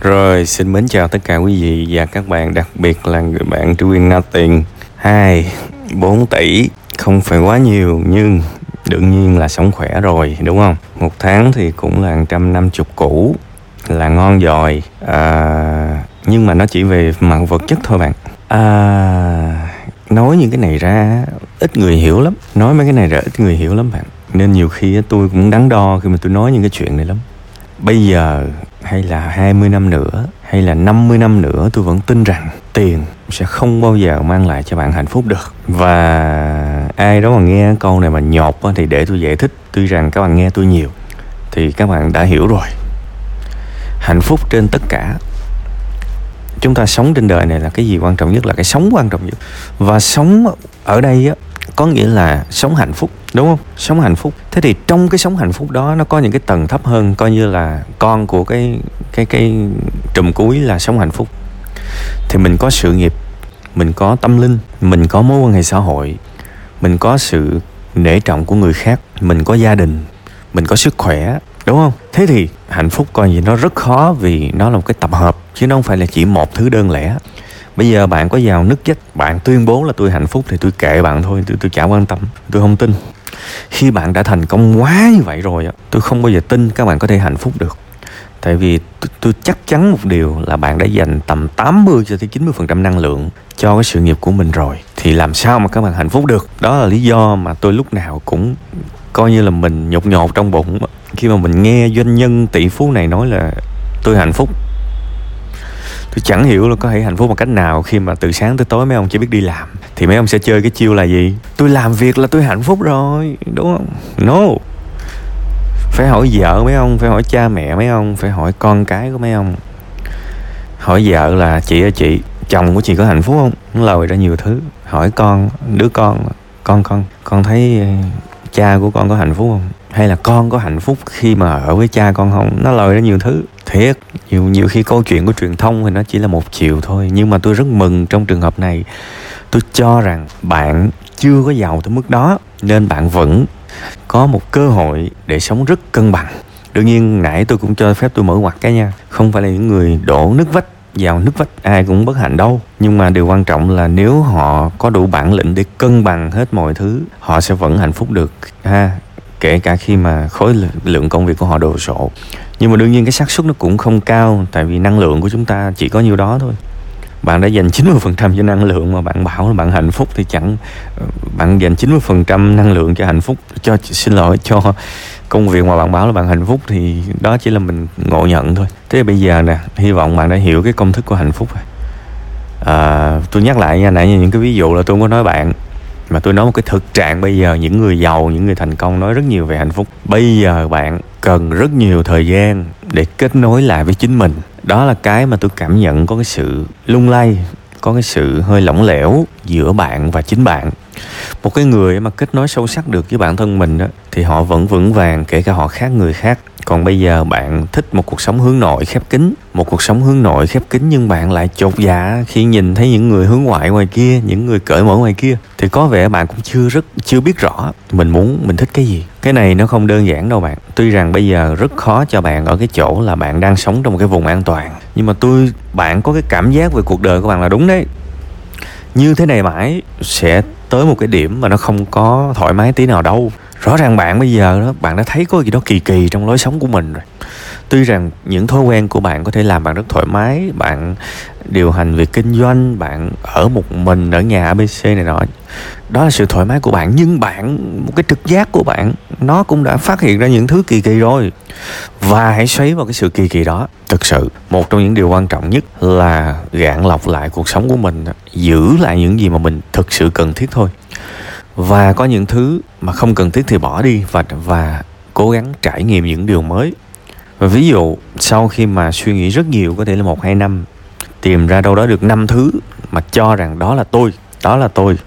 Rồi, xin mến chào tất cả quý vị và các bạn, đặc biệt là người bạn Truyên Na Tiền 2, 4 tỷ, không phải quá nhiều nhưng đương nhiên là sống khỏe rồi, đúng không? Một tháng thì cũng là 150 củ, là ngon giỏi. à, nhưng mà nó chỉ về mặt vật chất thôi bạn. À, nói những cái này ra ít người hiểu lắm, nói mấy cái này ra ít người hiểu lắm bạn. Nên nhiều khi tôi cũng đắn đo khi mà tôi nói những cái chuyện này lắm bây giờ hay là 20 năm nữa, hay là 50 năm nữa, tôi vẫn tin rằng tiền sẽ không bao giờ mang lại cho bạn hạnh phúc được. Và ai đó mà nghe câu này mà nhột thì để tôi giải thích. Tuy rằng các bạn nghe tôi nhiều, thì các bạn đã hiểu rồi. Hạnh phúc trên tất cả. Chúng ta sống trên đời này là cái gì quan trọng nhất? Là cái sống quan trọng nhất. Và sống ở đây á, có nghĩa là sống hạnh phúc đúng không? Sống hạnh phúc. Thế thì trong cái sống hạnh phúc đó, nó có những cái tầng thấp hơn, coi như là con của cái cái cái trùm cuối là sống hạnh phúc. Thì mình có sự nghiệp, mình có tâm linh, mình có mối quan hệ xã hội, mình có sự nể trọng của người khác, mình có gia đình, mình có sức khỏe, đúng không? Thế thì hạnh phúc coi gì nó rất khó vì nó là một cái tập hợp, chứ nó không phải là chỉ một thứ đơn lẻ. Bây giờ bạn có giàu nứt dách bạn tuyên bố là tôi hạnh phúc thì tôi kệ bạn thôi, tôi tôi chả quan tâm, tôi không tin khi bạn đã thành công quá như vậy rồi tôi không bao giờ tin các bạn có thể hạnh phúc được. Tại vì tôi, tôi chắc chắn một điều là bạn đã dành tầm 80 cho tới 90 phần trăm năng lượng cho cái sự nghiệp của mình rồi. Thì làm sao mà các bạn hạnh phúc được? Đó là lý do mà tôi lúc nào cũng coi như là mình nhột nhột trong bụng khi mà mình nghe doanh nhân tỷ phú này nói là tôi hạnh phúc tôi chẳng hiểu là có thể hạnh phúc bằng cách nào khi mà từ sáng tới tối mấy ông chỉ biết đi làm. Thì mấy ông sẽ chơi cái chiêu là gì? Tôi làm việc là tôi hạnh phúc rồi, đúng không? No. Phải hỏi vợ mấy ông, phải hỏi cha mẹ mấy ông, phải hỏi con cái của mấy ông. Hỏi vợ là, chị ơi, chị, chồng của chị có hạnh phúc không? Nó lời ra nhiều thứ. Hỏi con, đứa con con con con thấy ờ, cha của con có hạnh phúc không? Hay là con có hạnh phúc khi mà ở với cha con không? Nó lời ra nhiều thứ. Thiệt, nhiều nhiều khi câu chuyện của truyền thông thì nó chỉ là một chiều thôi. Nhưng mà tôi rất mừng trong trường hợp này. Tôi cho rằng bạn chưa có giàu tới mức đó, nên bạn vẫn có một cơ hội để sống rất cân bằng. Đương nhiên, nãy tôi cũng cho phép tôi mở ngoặt cái nha. Không phải là những người đổ nước vách vào nước vách, ai cũng bất hạnh đâu. Nhưng mà điều quan trọng là nếu họ có đủ bản lĩnh để cân bằng hết mọi thứ, họ sẽ vẫn hạnh phúc được. Ha kể cả khi mà khối lượng công việc của họ đồ sộ. Nhưng mà đương nhiên cái xác suất nó cũng không cao tại vì năng lượng của chúng ta chỉ có nhiêu đó thôi. Bạn đã dành 90% cho năng lượng mà bạn bảo là bạn hạnh phúc thì chẳng bạn dành 90% năng lượng cho hạnh phúc cho xin lỗi cho công việc mà bạn bảo là bạn hạnh phúc thì đó chỉ là mình ngộ nhận thôi. Thế bây giờ nè hy vọng bạn đã hiểu cái công thức của hạnh phúc rồi. À, tôi nhắc lại nha nãy những cái ví dụ là tôi không có nói bạn mà tôi nói một cái thực trạng bây giờ, những người giàu, những người thành công nói rất nhiều về hạnh phúc. Bây giờ bạn cần rất nhiều thời gian để kết nối lại với chính mình. Đó là cái mà tôi cảm nhận có cái sự lung lay, có cái sự hơi lỏng lẻo giữa bạn và chính bạn. Một cái người mà kết nối sâu sắc được với bản thân mình đó, thì họ vẫn vững vàng kể cả họ khác người khác còn bây giờ bạn thích một cuộc sống hướng nội khép kín, một cuộc sống hướng nội khép kín nhưng bạn lại chột dạ khi nhìn thấy những người hướng ngoại ngoài kia, những người cởi mở ngoài kia, thì có vẻ bạn cũng chưa rất, chưa biết rõ mình muốn, mình thích cái gì. Cái này nó không đơn giản đâu bạn. Tuy rằng bây giờ rất khó cho bạn ở cái chỗ là bạn đang sống trong một cái vùng an toàn. Nhưng mà tôi, bạn có cái cảm giác về cuộc đời của bạn là đúng đấy. Như thế này mãi sẽ tới một cái điểm mà nó không có thoải mái tí nào đâu rõ ràng bạn bây giờ đó, bạn đã thấy có gì đó kỳ kỳ trong lối sống của mình rồi. Tuy rằng những thói quen của bạn có thể làm bạn rất thoải mái, bạn điều hành việc kinh doanh, bạn ở một mình ở nhà abc này nọ, đó là sự thoải mái của bạn. Nhưng bạn, một cái trực giác của bạn, nó cũng đã phát hiện ra những thứ kỳ kỳ rồi. Và hãy xoáy vào cái sự kỳ kỳ đó. Thực sự, một trong những điều quan trọng nhất là gạn lọc lại cuộc sống của mình, giữ lại những gì mà mình thực sự cần thiết thôi và có những thứ mà không cần thiết thì bỏ đi và và cố gắng trải nghiệm những điều mới. Và ví dụ, sau khi mà suy nghĩ rất nhiều, có thể là một, hai năm, tìm ra đâu đó được năm thứ mà cho rằng đó là tôi, đó là tôi,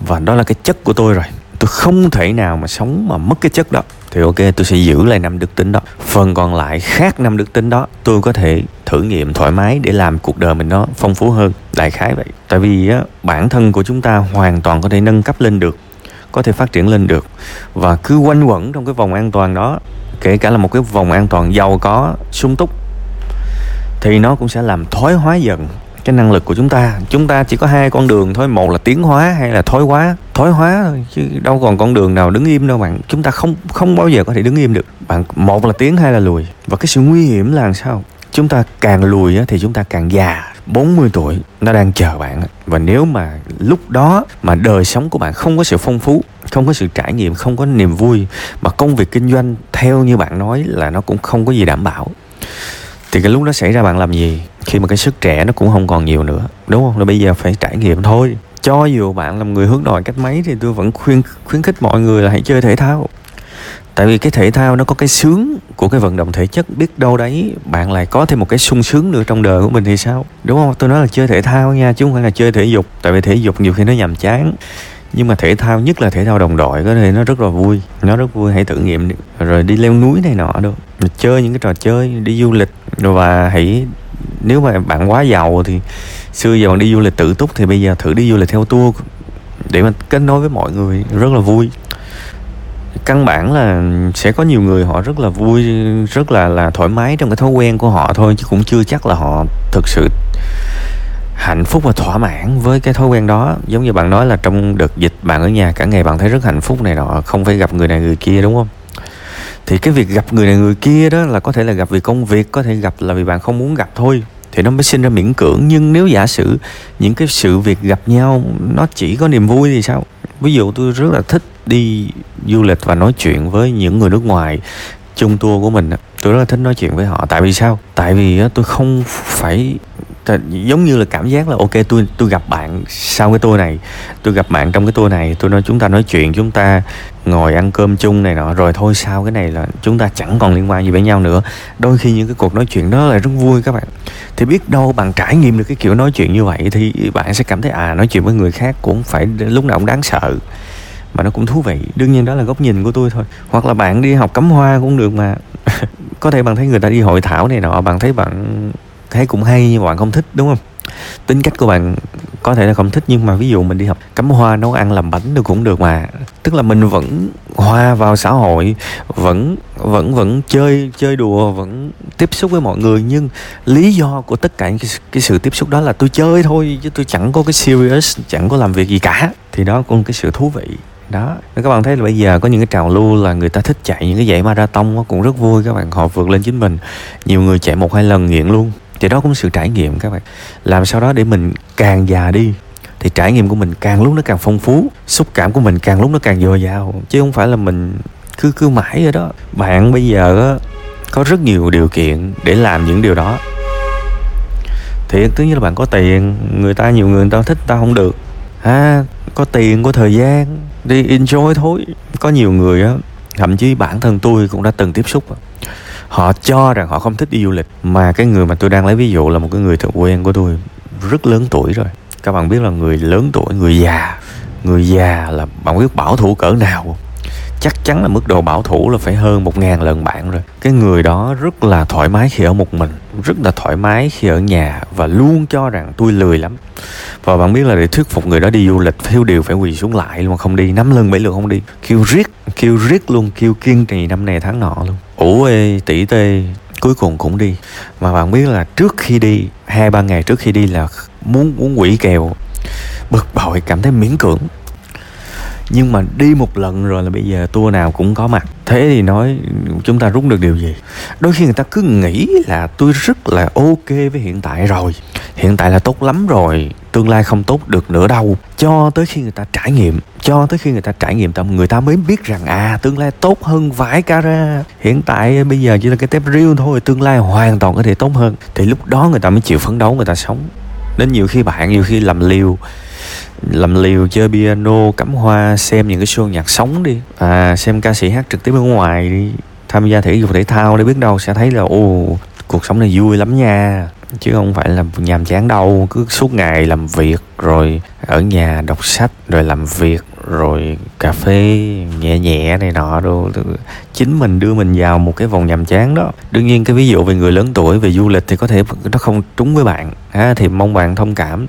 và đó là cái chất của tôi rồi. Tôi không thể nào mà sống mà mất cái chất đó. Thì ok, tôi sẽ giữ lại năm đức tính đó. Phần còn lại khác năm đức tính đó, tôi có thể thử nghiệm thoải mái để làm cuộc đời mình nó phong phú hơn đại khái vậy. Tại vì á, bản thân của chúng ta hoàn toàn có thể nâng cấp lên được có thể phát triển lên được. Và cứ quanh quẩn trong cái vòng an toàn đó kể cả là một cái vòng an toàn giàu có sung túc thì nó cũng sẽ làm thoái hóa dần cái năng lực của chúng ta. Chúng ta chỉ có hai con đường thôi một là tiến hóa hay là thoái hóa. Thoái hóa thôi chứ đâu còn con đường nào đứng im đâu bạn. Chúng ta không không bao giờ có thể đứng im được. Bạn một là tiến hay là lùi. Và cái sự nguy hiểm là làm sao? Chúng ta càng lùi thì chúng ta càng già. 40 tuổi, nó đang chờ bạn. Và nếu mà lúc đó mà đời sống của bạn không có sự phong phú, không có sự trải nghiệm, không có niềm vui, mà công việc kinh doanh theo như bạn nói là nó cũng không có gì đảm bảo, thì cái lúc đó xảy ra bạn làm gì? Khi mà cái sức trẻ nó cũng không còn nhiều nữa, đúng không? Là bây giờ phải trải nghiệm thôi. Cho dù bạn là người hướng nội cách mấy thì tôi vẫn khuyên, khuyến khích mọi người là hãy chơi thể thao tại vì cái thể thao nó có cái sướng của cái vận động thể chất, biết đâu đấy bạn lại có thêm một cái sung sướng nữa trong đời của mình thì sao? Đúng không? Tôi nói là chơi thể thao nha, chứ không phải là chơi thể dục. Tại vì thể dục nhiều khi nó nhàm chán. Nhưng mà thể thao, nhất là thể thao đồng đội có thể nó rất là vui. Nó rất vui, hãy thử nghiệm rồi đi leo núi này nọ đâu. Chơi những cái trò chơi, đi du lịch. Và hãy, nếu mà bạn quá giàu thì xưa giờ bạn đi du lịch tự túc thì bây giờ thử đi du lịch theo tour để mà kết nối với mọi người. Rất là vui căn bản là sẽ có nhiều người họ rất là vui, rất là là thoải mái trong cái thói quen của họ thôi, chứ cũng chưa chắc là họ thực sự hạnh phúc và thỏa mãn với cái thói quen đó. Giống như bạn nói là trong đợt dịch, bạn ở nhà cả ngày bạn thấy rất hạnh phúc này nọ, không phải gặp người này người kia, đúng không? Thì cái việc gặp người này người kia đó là có thể là gặp vì công việc, có thể gặp là vì bạn không muốn gặp thôi, thì nó mới sinh ra miễn cưỡng. Nhưng nếu giả sử những cái sự việc gặp nhau, nó chỉ có niềm vui thì sao? Ví dụ tôi rất là thích đi du lịch và nói chuyện với những người nước ngoài chung tour của mình tôi rất là thích nói chuyện với họ. Tại vì sao? Tại vì tôi không phải giống như là cảm giác là, ok, tôi tôi gặp bạn sau cái tour này, tôi gặp bạn trong cái tour này, tôi nói, chúng ta nói chuyện, chúng ta ngồi ăn cơm chung này nọ, rồi thôi sau cái này là chúng ta chẳng còn liên quan gì với nhau nữa. Đôi khi những cái cuộc nói chuyện đó là rất vui các bạn. Thì biết đâu bạn trải nghiệm được cái kiểu nói chuyện như vậy thì bạn sẽ cảm thấy à nói chuyện với người khác cũng phải lúc nào cũng đáng sợ mà nó cũng thú vị. Đương nhiên đó là góc nhìn của tôi thôi. Hoặc là bạn đi học cắm hoa cũng được mà. Có thể bạn thấy người ta đi hội thảo này nọ bạn thấy bạn thấy cũng hay nhưng mà bạn không thích đúng không? Tính cách của bạn có thể là không thích nhưng mà ví dụ mình đi học cắm hoa nấu ăn làm bánh được cũng được mà. Tức là mình vẫn hoa vào xã hội vẫn vẫn vẫn chơi chơi đùa vẫn tiếp xúc với mọi người. Nhưng lý do của tất cả cái, cái sự tiếp xúc đó là tôi chơi thôi chứ tôi chẳng có cái serious chẳng có làm việc gì cả. Thì đó cũng cái sự thú vị đó. Các bạn thấy là bây giờ có những cái trào lưu là người ta thích chạy những cái dãy marathon nó cũng rất vui. Các bạn họ vượt lên chính mình. Nhiều người chạy một hai lần nghiện luôn. Thì đó cũng sự trải nghiệm các bạn. Làm sau đó để mình càng già đi thì trải nghiệm của mình càng lúc nó càng phong phú xúc cảm của mình càng lúc nó càng dồi dào. Chứ không phải là mình cứ cứ mãi rồi đó. Bạn bây giờ có rất nhiều điều kiện để làm những điều đó. Thì thứ nhất là bạn có tiền. Người ta nhiều người người ta thích ta không được. À, có tiền có thời gian đi enjoy thôi. Có nhiều người á, thậm chí bản thân tôi cũng đã từng tiếp xúc họ cho rằng họ không thích đi du lịch, mà cái người mà tôi đang lấy ví dụ là một cái người thợ quen của tôi, rất lớn tuổi rồi. Các bạn biết là người lớn tuổi, người già người già là bạn biết bảo thủ cỡ nào không? Chắc chắn là mức độ bảo thủ là phải hơn một ngàn lần bạn rồi. Cái người đó rất là thoải mái khi ở một mình, rất là thoải mái khi ở nhà và luôn cho rằng tôi lười lắm. Và bạn biết là để thuyết phục người đó đi du lịch thiếu điều phải quỳ xuống lại luôn, không đi. Năm lần bảy lượt không đi. Kêu riết kêu riết luôn, kêu kiên trì năm này tháng nọ luôn. Ủ ê tỷ tê, cuối cùng cũng đi. Mà bạn biết là trước khi đi, hai ba ngày trước khi đi là muốn muốn quỷ kèo, bực bội, cảm thấy miễn cưỡng nhưng mà đi một lần rồi là bây giờ tour nào cũng có mặt. Thế thì nói, chúng ta rút được điều gì? Đôi khi người ta cứ nghĩ là tôi rất là ok với hiện tại rồi. Hiện tại là tốt lắm rồi, tương lai không tốt được nữa đâu. Cho tới khi người ta trải nghiệm, cho tới khi người ta trải nghiệm tâm, người ta mới biết rằng à tương lai tốt hơn vài cara hiện tại bây giờ chỉ là cái tép riêu thôi, tương lai hoàn toàn có thể tốt hơn. Thì lúc đó người ta mới chịu phấn đấu, người ta sống. Nên nhiều khi bạn, nhiều khi làm liều làm liều chơi piano cắm hoa xem những cái show nhạc sống đi. À xem ca sĩ hát trực tiếp ở ngoài đi. Tham gia thể dục thể thao để biết đâu sẽ thấy là ồ cuộc sống này vui lắm nha. Chứ không phải là nhàm chán đâu cứ suốt ngày làm việc rồi ở nhà đọc sách rồi làm việc rồi cà phê nhẹ nhẹ này nọ đồ. Chính mình đưa mình vào một cái vòng nhàm chán đó. Đương nhiên cái ví dụ về người lớn tuổi về du lịch thì có thể nó không trúng với bạn. Ha, thì mong bạn thông cảm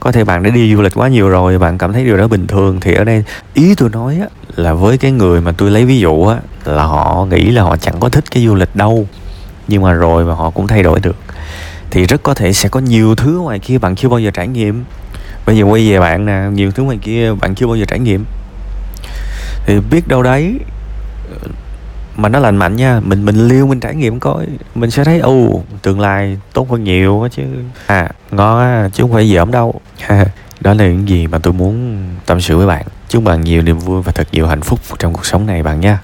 có thể bạn đã đi du lịch quá nhiều rồi bạn cảm thấy điều đó bình thường. Thì ở đây ý tôi nói á, là với cái người mà tôi lấy ví dụ á là họ nghĩ là họ chẳng có thích cái du lịch đâu. Nhưng mà rồi mà họ cũng thay đổi được. Thì rất có thể sẽ có nhiều thứ ngoài kia bạn chưa bao giờ trải nghiệm. Bây giờ quay về bạn nè nhiều thứ ngoài kia bạn chưa bao giờ trải nghiệm. Thì biết đâu đấy mà nó lành mạnh nha. Mình mình liêu, mình trải nghiệm coi. Mình sẽ thấy, ồ, tương lai tốt hơn nhiều á chứ. À ngon á, chứ không phải dởm đâu. Đó là những gì mà tôi muốn tâm sự với bạn. Chúc bạn nhiều niềm vui và thật nhiều hạnh phúc trong cuộc sống này bạn nha.